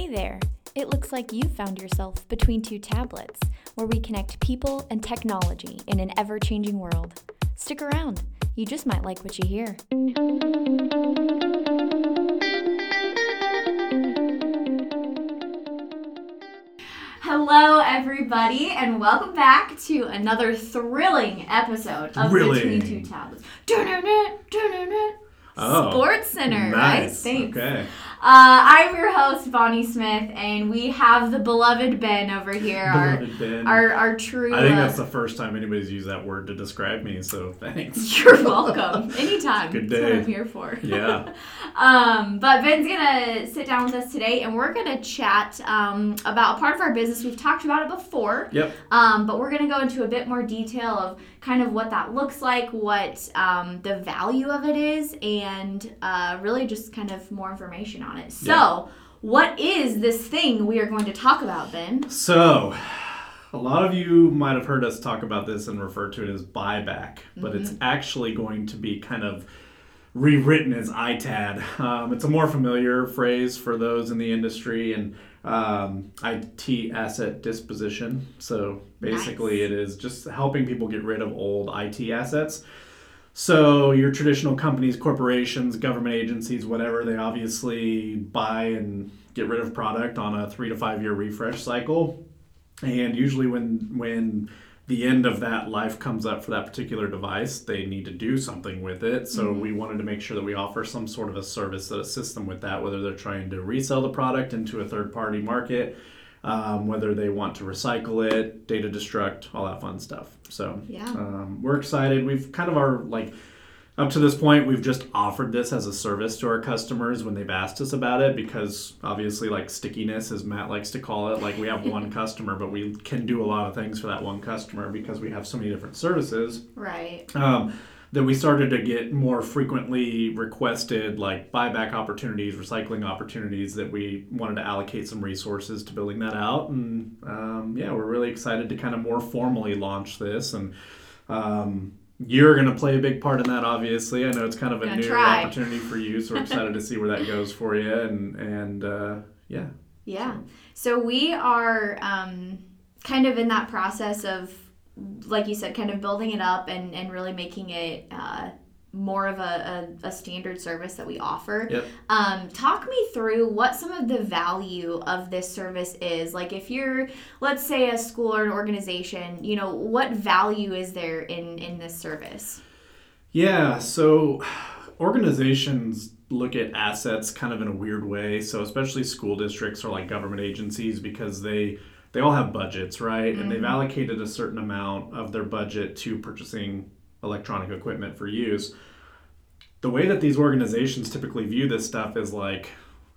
Hey there! It looks like you found yourself between two tablets, where we connect people and technology in an ever changing world. Stick around, you just might like what you hear. Hello, everybody, and welcome back to another thrilling episode of Thrilling. Between Two Tablets. Dun-dun-dun, dun-dun-dun. Oh, Sports Center, right? Nice. Thanks. Okay. Uh, I'm your host, Bonnie Smith, and we have the beloved Ben over here. Beloved Ben. Our, our, our true. I think that's the first time anybody's used that word to describe me, so thanks. You're welcome. Anytime. Good That's what day. I'm here for. Yeah. um, but Ben's gonna sit down with us today, and we're gonna chat um, about a part of our business. We've talked about it before. Yep. Um, but we're to go into a bit more detail of kind of what that looks like, what um, the value of it is, and uh, really just kind of more information on it. So, Yeah. what is this thing we are going to talk about, Ben? So, a lot of you might have heard us talk about this and refer to it as buyback, but it's Mm-hmm. actually going to be kind of rewritten as ITAD. Um, it's a more familiar phrase for those in the industry and um, IT asset disposition. So basically, Nice. it is just helping people get rid of old IT assets. So your traditional companies, corporations, government agencies, whatever, they obviously buy and get rid of product on a three to five year refresh cycle. And usually when when the end of that life comes up for that particular device, they need to do something with it. So we wanted to make sure that we offer some sort of a service that assists them with that, whether they're trying to resell the product into a third party market, um, whether they want to recycle it, data destruct, all that fun stuff. So Yeah. um, we're excited. We've kind of our like up to this point, we've just offered this as a service to our customers when they've asked us about it because obviously, like stickiness, as Matt likes to call it, like we have one customer, but we can do a lot of things for that one customer because we have so many different services. Right. Um, that we started to get more frequently requested, like buyback opportunities, recycling opportunities, that we wanted to allocate some resources to building that out. And um, yeah, we're really excited to kind of more formally launch this. And um, you're going to play a big part in that, obviously. I know it's kind of a new try. opportunity for you, so we're excited to see where that goes for you. And, and uh, yeah. Yeah. So we are um, kind of in that process of, like you said, kind of building it up and, and really making it uh, more of a, a, a standard service that we offer. Yep. Um, talk me through what some of the value of this service is. Like if you're, let's say, a school or an organization, you know, what value is there in, in this service? Yeah, so organizations look at assets kind of in a weird way. So especially school districts or like government agencies because they they all have budgets, right? And they've allocated a certain amount of their budget to purchasing electronic equipment for use. The way that these organizations typically view this stuff is like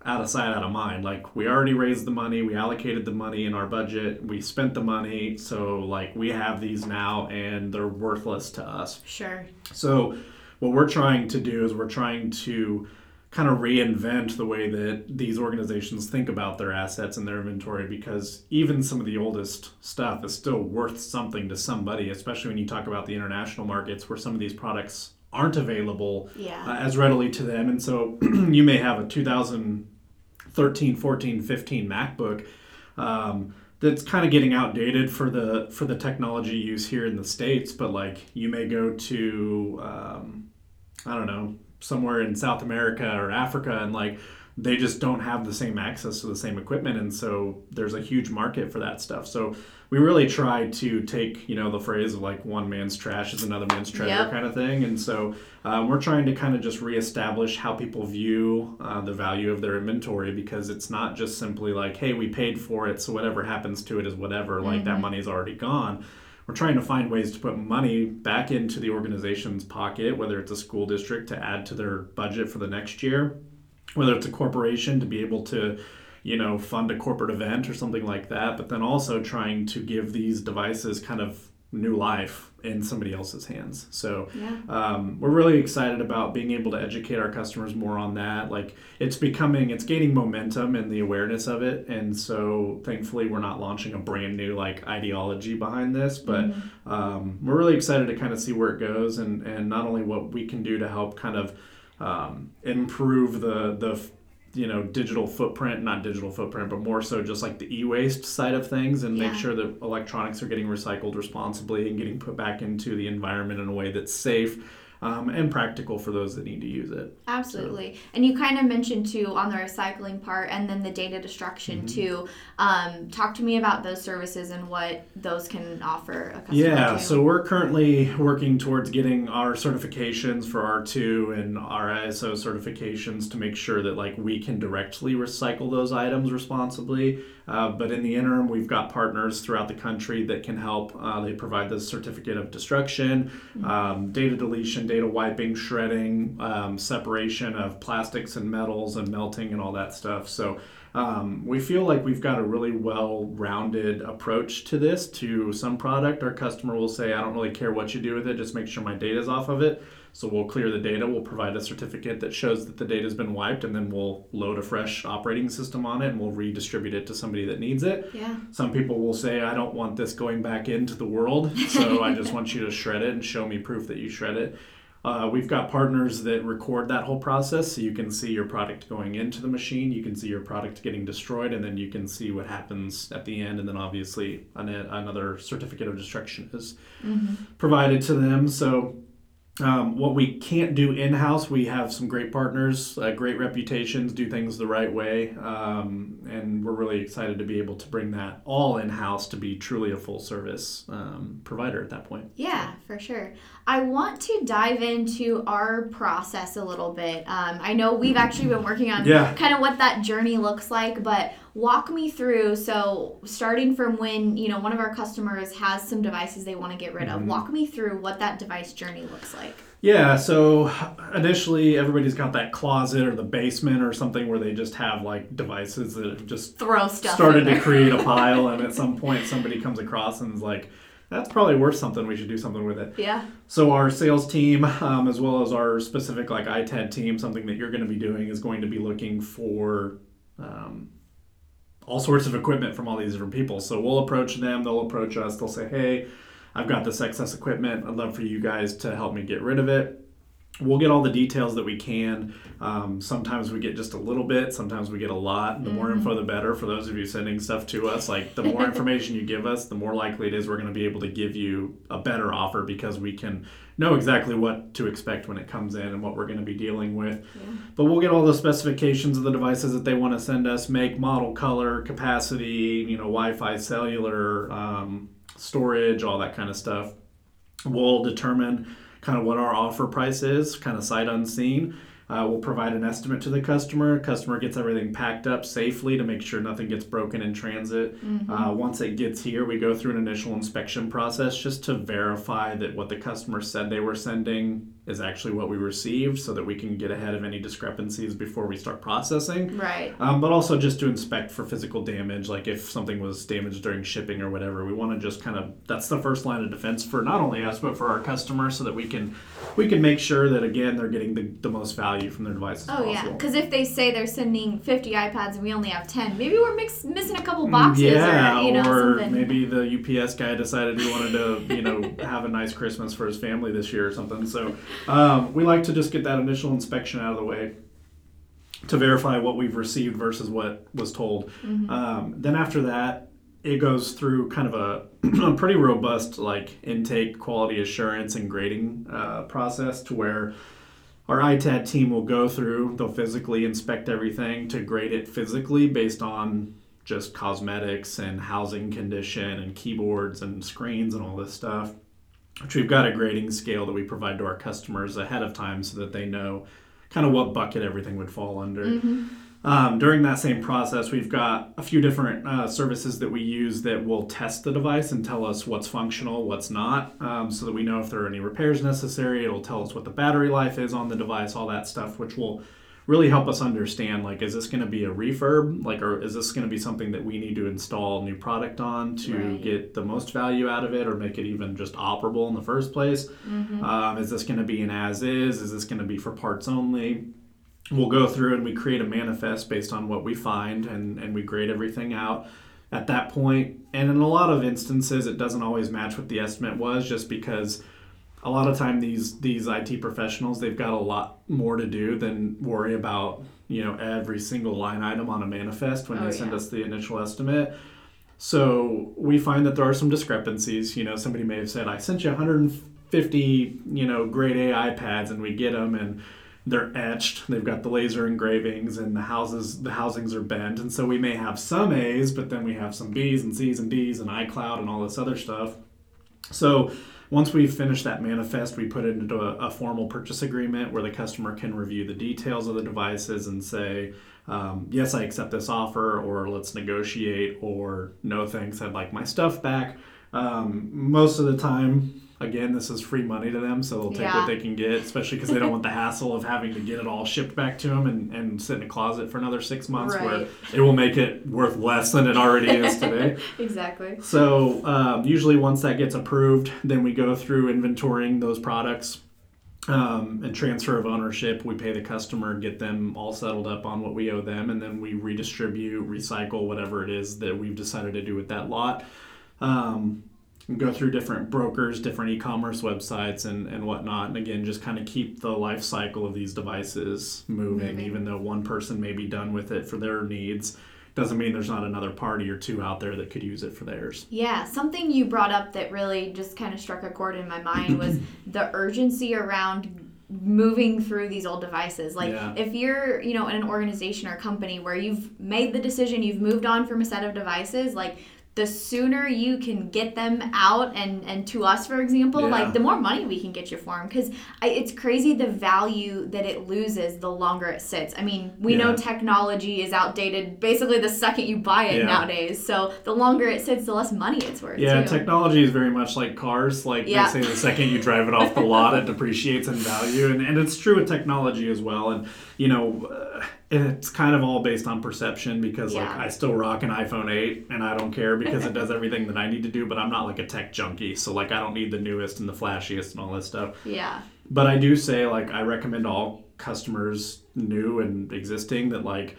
out of sight, out of mind. Like we already raised the money, we allocated the money in our budget, we spent the money, so like we have these now and they're worthless to us. Sure. So, what we're trying to do is we're trying to kind of reinvent the way that these organizations think about their assets and their inventory because even some of the oldest stuff is still worth something to somebody, especially when you talk about the international markets where some of these products aren't available Yeah. uh, as readily to them. And so, you may have a 2013, 14, 15 MacBook. Um, that's kind of getting outdated for the for the technology use here in the states but like you may go to um, i don't know somewhere in south america or africa and like they just don't have the same access to the same equipment and so there's a huge market for that stuff. So we really try to take you know the phrase of like one man's trash is another man's treasure Yep. kind of thing. And so um, we're trying to kind of just reestablish how people view uh, the value of their inventory because it's not just simply like hey we paid for it so whatever happens to it is whatever like that money's already gone we're trying to find ways to put money back into the organization's pocket whether it's a school district to add to their budget for the next year whether it's a corporation to be able to you know fund a corporate event or something like that but then also trying to give these devices kind of new life in somebody else's hands. So Yeah. um, we're really excited about being able to educate our customers more on that. Like it's becoming it's gaining momentum and the awareness of it. And so thankfully we're not launching a brand new like ideology behind this but um, we're really excited to kind of see where it goes and and not only what we can do to help kind of um, improve the the you know digital footprint not digital footprint but more so just like the e-waste side of things and Yeah. make sure that electronics are getting recycled responsibly and getting put back into the environment in a way that's safe um, and practical for those that need to use it Absolutely. And you kind of mentioned too on the recycling part and then the data destruction Mm-hmm. too. Um, talk to me about those services and what those can offer a customer. Yeah, so we're currently working towards getting our certifications for R2 and our ISO certifications to make sure that like we can directly recycle those items responsibly. Uh, but in the interim, we've got partners throughout the country that can help. Uh, they provide the certificate of destruction, um, data deletion, data wiping, shredding, um, separation of plastics and metals, and melting and all that stuff. So um, we feel like we've got a really well-rounded approach to this. To some product, our customer will say, "I don't really care what you do with it; just make sure my data's off of it." So we'll clear the data. We'll provide a certificate that shows that the data's been wiped, and then we'll load a fresh operating system on it, and we'll redistribute it to somebody that needs it. yeah. Some people will say, I don't want this going back into the world, so I just want you to shred it and show me proof that you shred it. Uh, we've got partners that record that whole process so you can see your product going into the machine, you can see your product getting destroyed, and then you can see what happens at the end. And then obviously, an, another certificate of destruction is provided to them. So um, what we can't do in house, we have some great partners, uh, great reputations, do things the right way, um, and we're really excited to be able to bring that all in house to be truly a full service um, provider at that point. Yeah, for sure. I want to dive into our process a little bit. Um, I know we've actually been working on Yeah. kind of what that journey looks like, but walk me through. So, starting from when you know one of our customers has some devices they want to get rid Mm-hmm. of, walk me through what that device journey looks like. Yeah, so initially everybody's got that closet or the basement or something where they just have like devices that have just Throw stuff. started to create a pile, and at some point somebody comes across and is like, that's probably worth something. We should do something with it. Yeah. So our sales team, um, as well as our specific like ITAD team, something that you're going to be doing is going to be looking for um, all sorts of equipment from all these different people. So we'll approach them, they'll approach us, they'll say, "Hey, I've got this excess equipment. I'd love for you guys to help me get rid of it." We'll get all the details that we can. Um, sometimes we get just a little bit. Sometimes we get a lot. The more info, the better. For those of you sending stuff to us, like the more information you give us, the more likely it is we're going to be able to give you a better offer because we can know exactly what to expect when it comes in and what we're going to be dealing with. But we'll get all the specifications of the devices that they want to send us: make, model, color, capacity, you know, Wi-Fi, cellular, um, storage, all that kind of stuff. We'll determine kind of what our offer price is, kind of sight unseen. Uh, we'll provide an estimate to the customer. Customer gets everything packed up safely to make sure nothing gets broken in transit. Uh, once it gets here, we go through an initial inspection process just to verify that what the customer said they were sending is actually what we received so that we can get ahead of any discrepancies before we start processing. Right. Um, but also just to inspect for physical damage, like if something was damaged during shipping or whatever, we want to just kind of that's the first line of defense for not only us but for our customers, so that we can we can make sure that again they're getting the, the most value from their devices Oh yeah, because if they say they're sending 50 iPads and we only have 10, maybe we're mix- missing a couple boxes Mm, yeah, or you know or something. maybe the UPS guy decided he wanted to, you know, have a nice Christmas for his family this year or something. So um, we like to just get that initial inspection out of the way to verify what we've received versus what was told. Mm-hmm. Um, then after that, it goes through kind of a, a pretty robust like intake, quality assurance, and grading uh, process to where our ITAD team will go through, they'll physically inspect everything to grade it physically based on just cosmetics and housing condition and keyboards and screens and all this stuff. Which we've got a grading scale that we provide to our customers ahead of time so that they know kind of what bucket everything would fall under. Mm-hmm. Um, during that same process, we've got a few different uh, services that we use that will test the device and tell us what's functional, what's not, um, so that we know if there are any repairs necessary. It'll tell us what the battery life is on the device, all that stuff, which will really help us understand like, is this going to be a refurb? Like, or is this going to be something that we need to install new product on to Right. get the most value out of it or make it even just operable in the first place? Um, is this going to be an as is? Is this going to be for parts only? we'll go through and we create a manifest based on what we find and, and we grade everything out at that point and in a lot of instances it doesn't always match what the estimate was just because a lot of time these these IT professionals they've got a lot more to do than worry about you know every single line item on a manifest when Oh, they send yeah. us the initial estimate. So we find that there are some discrepancies. You know, somebody may have said, "I sent you 150, you know, grade A iPads, and we get them, and they're etched. They've got the laser engravings, and the houses, the housings are bent, and so we may have some A's, but then we have some B's and C's and D's and iCloud and all this other stuff. So once we finish that manifest, we put it into a, a formal purchase agreement where the customer can review the details of the devices and say, um, yes, I accept this offer, or let's negotiate, or no thanks, I'd like my stuff back. Um, most of the time, again, this is free money to them, so they'll take Yeah. what they can get, especially because they don't want the hassle of having to get it all shipped back to them and, and sit in a closet for another six months where it will make it worth less than it already is today. exactly. So um, usually once that gets approved, then we go through inventorying those products um, and transfer of ownership. We pay the customer, get them all settled up on what we owe them, and then we redistribute, recycle whatever it is that we've decided to do with that lot. Um, go through different brokers, different e-commerce websites, and, and whatnot. And again, just kind of keep the life cycle of these devices moving, Moving. even though one person may be done with it for their needs. Doesn't mean there's not another party or two out there that could use it for theirs. Yeah, something you brought up that really just kind of struck a chord in my mind was the urgency around moving through these old devices. Like Yeah. if you're, you know, in an organization or company where you've made the decision, you've moved on from a set of devices, like the sooner you can get them out and and to us for example Yeah. like the more money we can get you for them because it's crazy the value that it loses the longer it sits i mean we know technology is outdated basically the second you buy it Yeah. nowadays so the longer it sits the less money it's worth Yeah, too. technology is very much like cars. Like Yeah. they say, the second you drive it off the lot, it depreciates in value, and, and it's true with technology as well. And you know, uh, it's kind of all based on perception because like I still rock an iPhone 8 and I don't care because it does everything that I need to do. But I'm not like a tech junkie, so like I don't need the newest and the flashiest and all that stuff. yeah But I do say like I recommend all customers, new and existing, that like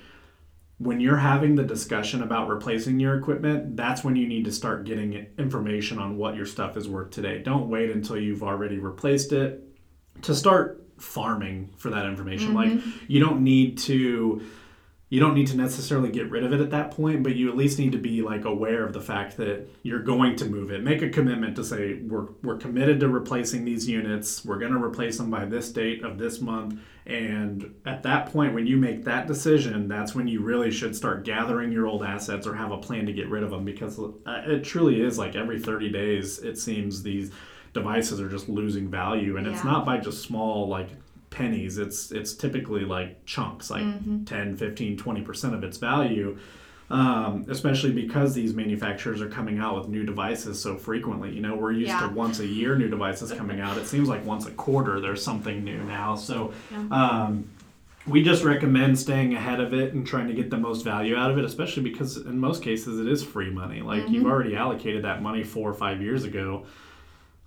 when you're having the discussion about replacing your equipment, that's when you need to start getting information on what your stuff is worth today. Don't wait until you've already replaced it to start farming for that information. Like you don't need to you don't need to necessarily get rid of it at that point, but you at least need to be like aware of the fact that you're going to move it. Make a commitment to say we're we're committed to replacing these units. We're going to replace them by this date of this month. And at that point, when you make that decision, that's when you really should start gathering your old assets or have a plan to get rid of them because uh, it truly is like every 30 days, it seems these devices are just losing value. And it's not by just small, like pennies it's it's typically like chunks like Mm-hmm. 10 15 20% of its value um, especially because these manufacturers are coming out with new devices so frequently you know we're used Yeah. to once a year new devices coming out it seems like once a quarter there's something new now so um, we just recommend staying ahead of it and trying to get the most value out of it especially because in most cases it is free money like Mm-hmm. you've already allocated that money four or five years ago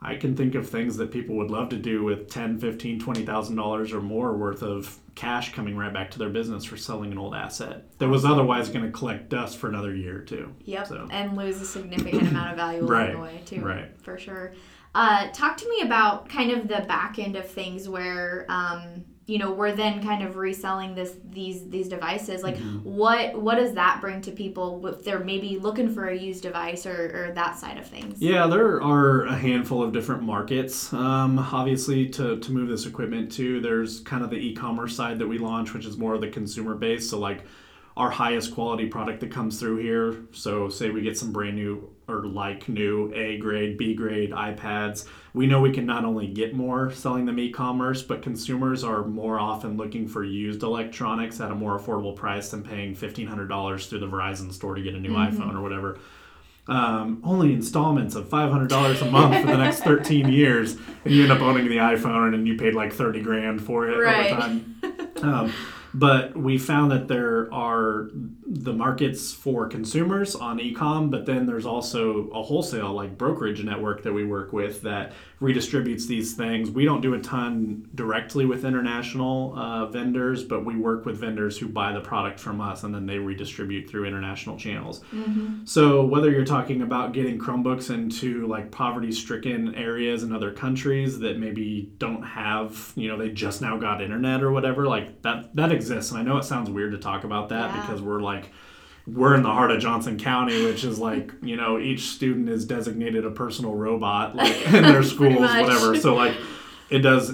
I can think of things that people would love to do with 10, 15, 20,000 dollars or more worth of cash coming right back to their business for selling an old asset that was otherwise going to collect dust for another year or two. Yep, So. and lose a significant amount of value along Right, the way too. right. for sure. Uh, talk to me about kind of the back end of things where um, you know we're then kind of reselling this these these devices. Like Mm-hmm. what what does that bring to people if they're maybe looking for a used device or, or that side of things? Yeah, there are a handful of different markets. Um, obviously, to, to move this equipment to, there's kind of the e commerce side that we launch, which is more of the consumer base. So, like our highest quality product that comes through here. So, say we get some brand new or like new A grade, B grade iPads. We know we can not only get more selling them e commerce, but consumers are more often looking for used electronics at a more affordable price than paying $1,500 through the Verizon store to get a new iPhone or whatever um, only installments of five hundred dollars a month for the next thirteen years, and you end up owning the iPhone and you paid like thirty grand for it Right. over time. Um, but we found that there are the markets for consumers on ecom, but then there's also a wholesale like brokerage network that we work with that redistributes these things. We don't do a ton directly with international uh, vendors, but we work with vendors who buy the product from us and then they redistribute through international channels. So whether you're talking about getting Chromebooks into like poverty-stricken areas in other countries that maybe don't have, you know, they just now got internet or whatever, like that that exists exists. And I know it sounds weird to talk about that Yeah. because we're like we're in the heart of Johnson County, which is like you know each student is designated a personal robot like in their schools, whatever. So like it does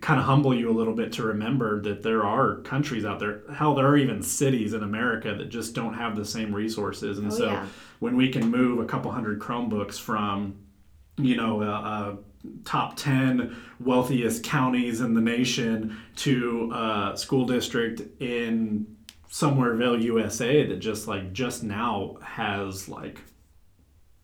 kind of humble you a little bit to remember that there are countries out there. Hell, there are even cities in America that just don't have the same resources, and Oh, so yeah. when we can move a couple hundred Chromebooks from you know, uh, uh, top 10 wealthiest counties in the nation to a school district in Somewhereville, USA that just like just now has like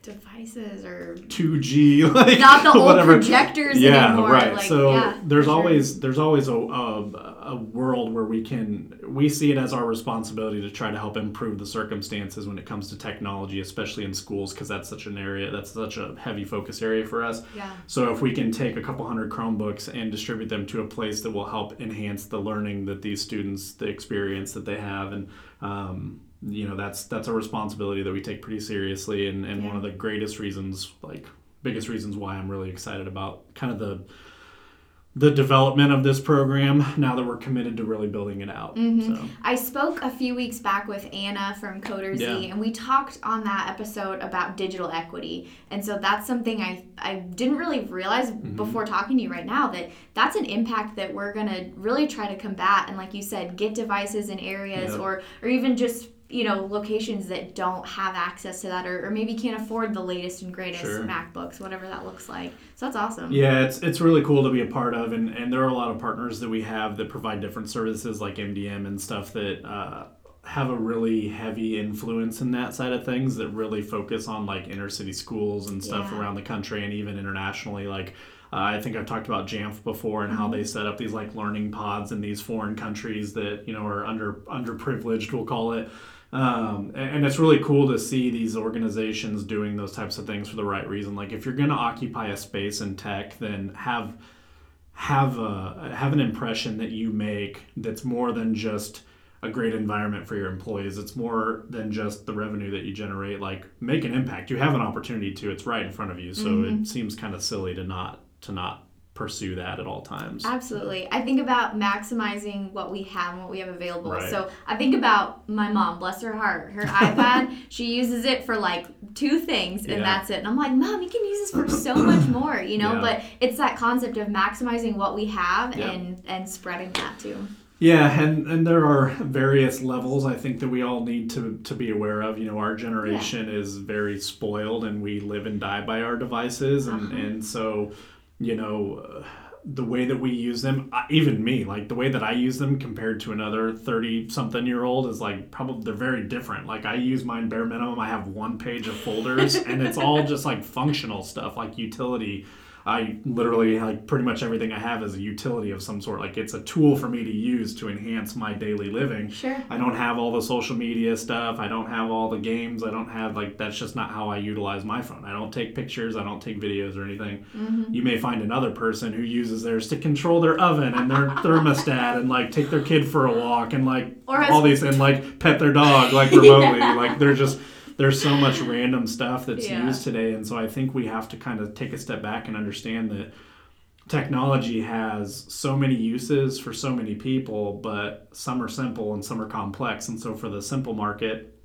Devices or 2G, like not the old whatever. projectors yeah, anymore. right. Like, so yeah, there's for sure. always there's always a, a a world where we can we see it as our responsibility to try to help improve the circumstances when it comes to technology, especially in schools, because that's such an area that's such a heavy focus area for us. yeah. So if we can take a couple hundred Chromebooks and distribute them to a place that will help enhance the learning that these students, the experience that they have, and um, you know that's that's a responsibility that we take pretty seriously, and, and one of the greatest reasons, like biggest reasons why I'm really excited about kind of the the development of this program now that we're committed to really building it out. Mhm. So I spoke a few weeks back with Anna from CoderZ, Yeah. and we talked on that episode about digital equity. And so that's something I, I didn't really realize Mm-hmm. before talking to you right now that that's an impact that we're going to really try to combat. And like you said, get devices in areas Yeah. or, or even just you know locations that don't have access to that or, or maybe can't afford the latest and greatest Sure. macbooks whatever that looks like so that's awesome Yeah, it's it's really cool to be a part of, and, and there are a lot of partners that we have that provide different services like MDM and stuff that uh, have a really heavy influence in that side of things that really focus on like inner city schools and stuff Yeah. around the country and even internationally. Like uh, I think I've talked about Jamf before and how they set up these like learning pods in these foreign countries that you know are under underprivileged, we'll call it. Um, and, it's really cool to see these organizations doing those types of things for the right reason. Like if you're going to occupy a space in tech, then have have a have an impression that you make that's more than just a great environment for your employees. It's more than just the revenue that you generate. Like make an impact. You have an opportunity to. It's right in front of you. So it seems kind of silly to not to not pursue that at all times. Absolutely. I think about maximizing what we have and what we have available. Right. So I think about my mom, bless her heart. Her iPad, she uses it for like two things and Yeah. that's it. And I'm like, Mom, you can use this for so much more, you know? Yeah. But it's that concept of maximizing what we have Yeah. and and spreading that too. Yeah, and, and there are various levels I think that we all need to, to be aware of. You know, our generation is very spoiled and we live and die by our devices. And, Uh-huh. and so, you know, uh, the way that we use them, even me, like the way that I use them compared to another 30 something year old is like probably they're very different. Like I use mine bare minimum. I have one page of folders and it's all just like functional stuff, like utility. I literally like pretty much everything I have is a utility of some sort. Like it's a tool for me to use to enhance my daily living. Sure. I don't have all the social media stuff. I don't have all the games. I don't have like that's just not how I utilize my phone. I don't take pictures. I don't take videos or anything. Mm-hmm. You may find another person who uses theirs to control their oven and their thermostat and like take their kid for a walk and like all these and like pet their dog like remotely. Like they're just there's so much random stuff that's Yeah. used today and so I think we have to kind of take a step back and understand that technology has so many uses for so many people, but some are simple and some are complex. And so for the simple market,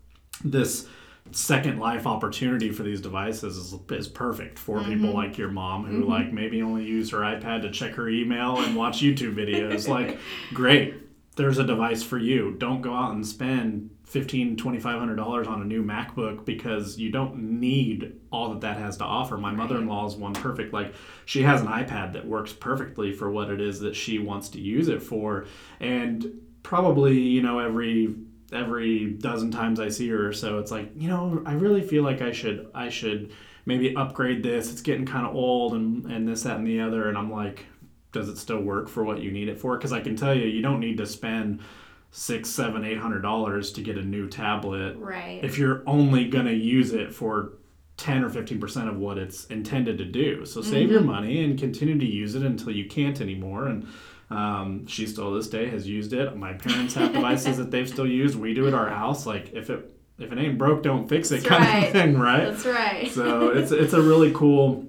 this second life opportunity for these devices is, is perfect for people mm-hmm. like your mom who mm-hmm. like maybe only use her iPad to check her email and watch YouTube videos. like, great. There's a device for you. Don't go out and spend fifteen, twenty five hundred dollars on a new MacBook because you don't need all that that has to offer. My mother-in-law is one perfect. Like she has an iPad that works perfectly for what it is that she wants to use it for, and probably you know every every dozen times I see her or so, it's like you know I really feel like I should I should maybe upgrade this. It's getting kind of old and and this that and the other, and I'm like, does it still work for what you need it for? Because I can tell you, you don't need to spend six, seven, eight hundred dollars to get a new tablet Right. if you're only gonna use it for 10 or 15 percent of what it's intended to do. So save your money and continue to use it until you can't anymore. And um, she still this day has used it. My parents have devices that they've still used. We do at our house. Like if it if it ain't broke, don't fix it That's kind right. of thing, right? That's right. so it's it's a really cool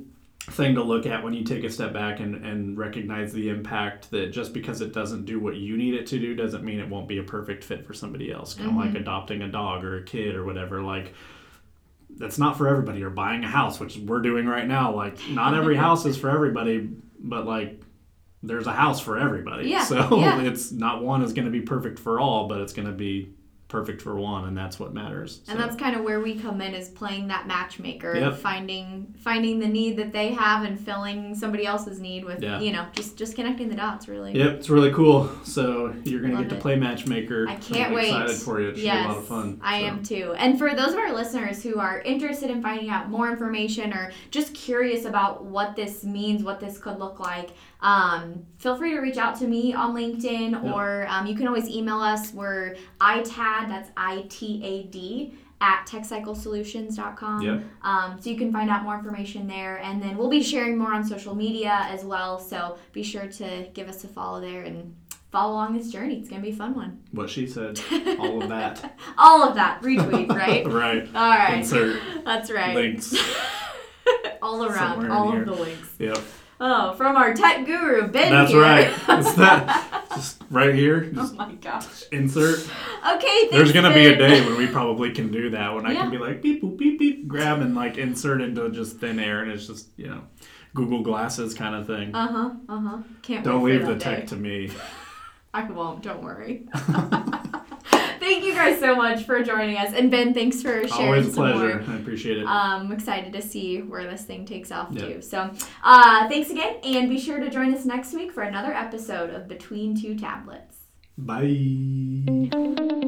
thing to look at when you take a step back and, and recognize the impact that just because it doesn't do what you need it to do doesn't mean it won't be a perfect fit for somebody else. Kind of like mm-hmm. adopting a dog or a kid or whatever. Like, that's not for everybody. Or buying a house, which we're doing right now. Like, not every house is for everybody, but like, there's a house for everybody. Yeah, So yeah. it's not one is going to be perfect for all, but it's going to be perfect for one, and that's what matters. And that's kind of where we come in is playing that matchmaker, Yep. finding finding the need that they have and filling somebody else's need with Yeah. you know just just connecting the dots really. Yep, it's really cool. So you're gonna Love get to play matchmaker. I can't I'm wait. Excited for you. It should yes, be a lot of fun. I So, am too. And for those of our listeners who are interested in finding out more information or just curious about what this means, what this could look like, um, feel free to reach out to me on LinkedIn or um, you can always email us. We're ITAD, that's I T A D, at techcyclesolutions.com. Yep. Um, so you can find out more information there. And then we'll be sharing more on social media as well. So be sure to give us a follow there and follow along this journey. It's going to be a fun one. What she said. All of that. All of that. Retweet, right? right. All right. Insert That's right. links. all around, somewhere all here. of the links. Yep. Oh, from our tech guru, Ben. That's here. right. It's that. Just right here. oh my gosh. insert. Okay, thanks, There's gonna be a day when we probably can do that when I can be like beep boop beep beep grab and like insert into just thin air and it's just you know Google glasses kind of thing. Uh huh. Uh huh. Can't Don't leave the that tech to me. I won't. Don't worry. Thank you guys so much for joining us, and Ben, thanks for sharing Always a some pleasure. more. I appreciate it. Um, I'm excited to see where this thing takes off Yeah. too. So, uh, thanks again, and be sure to join us next week for another episode of Between Two Tablets. Bye.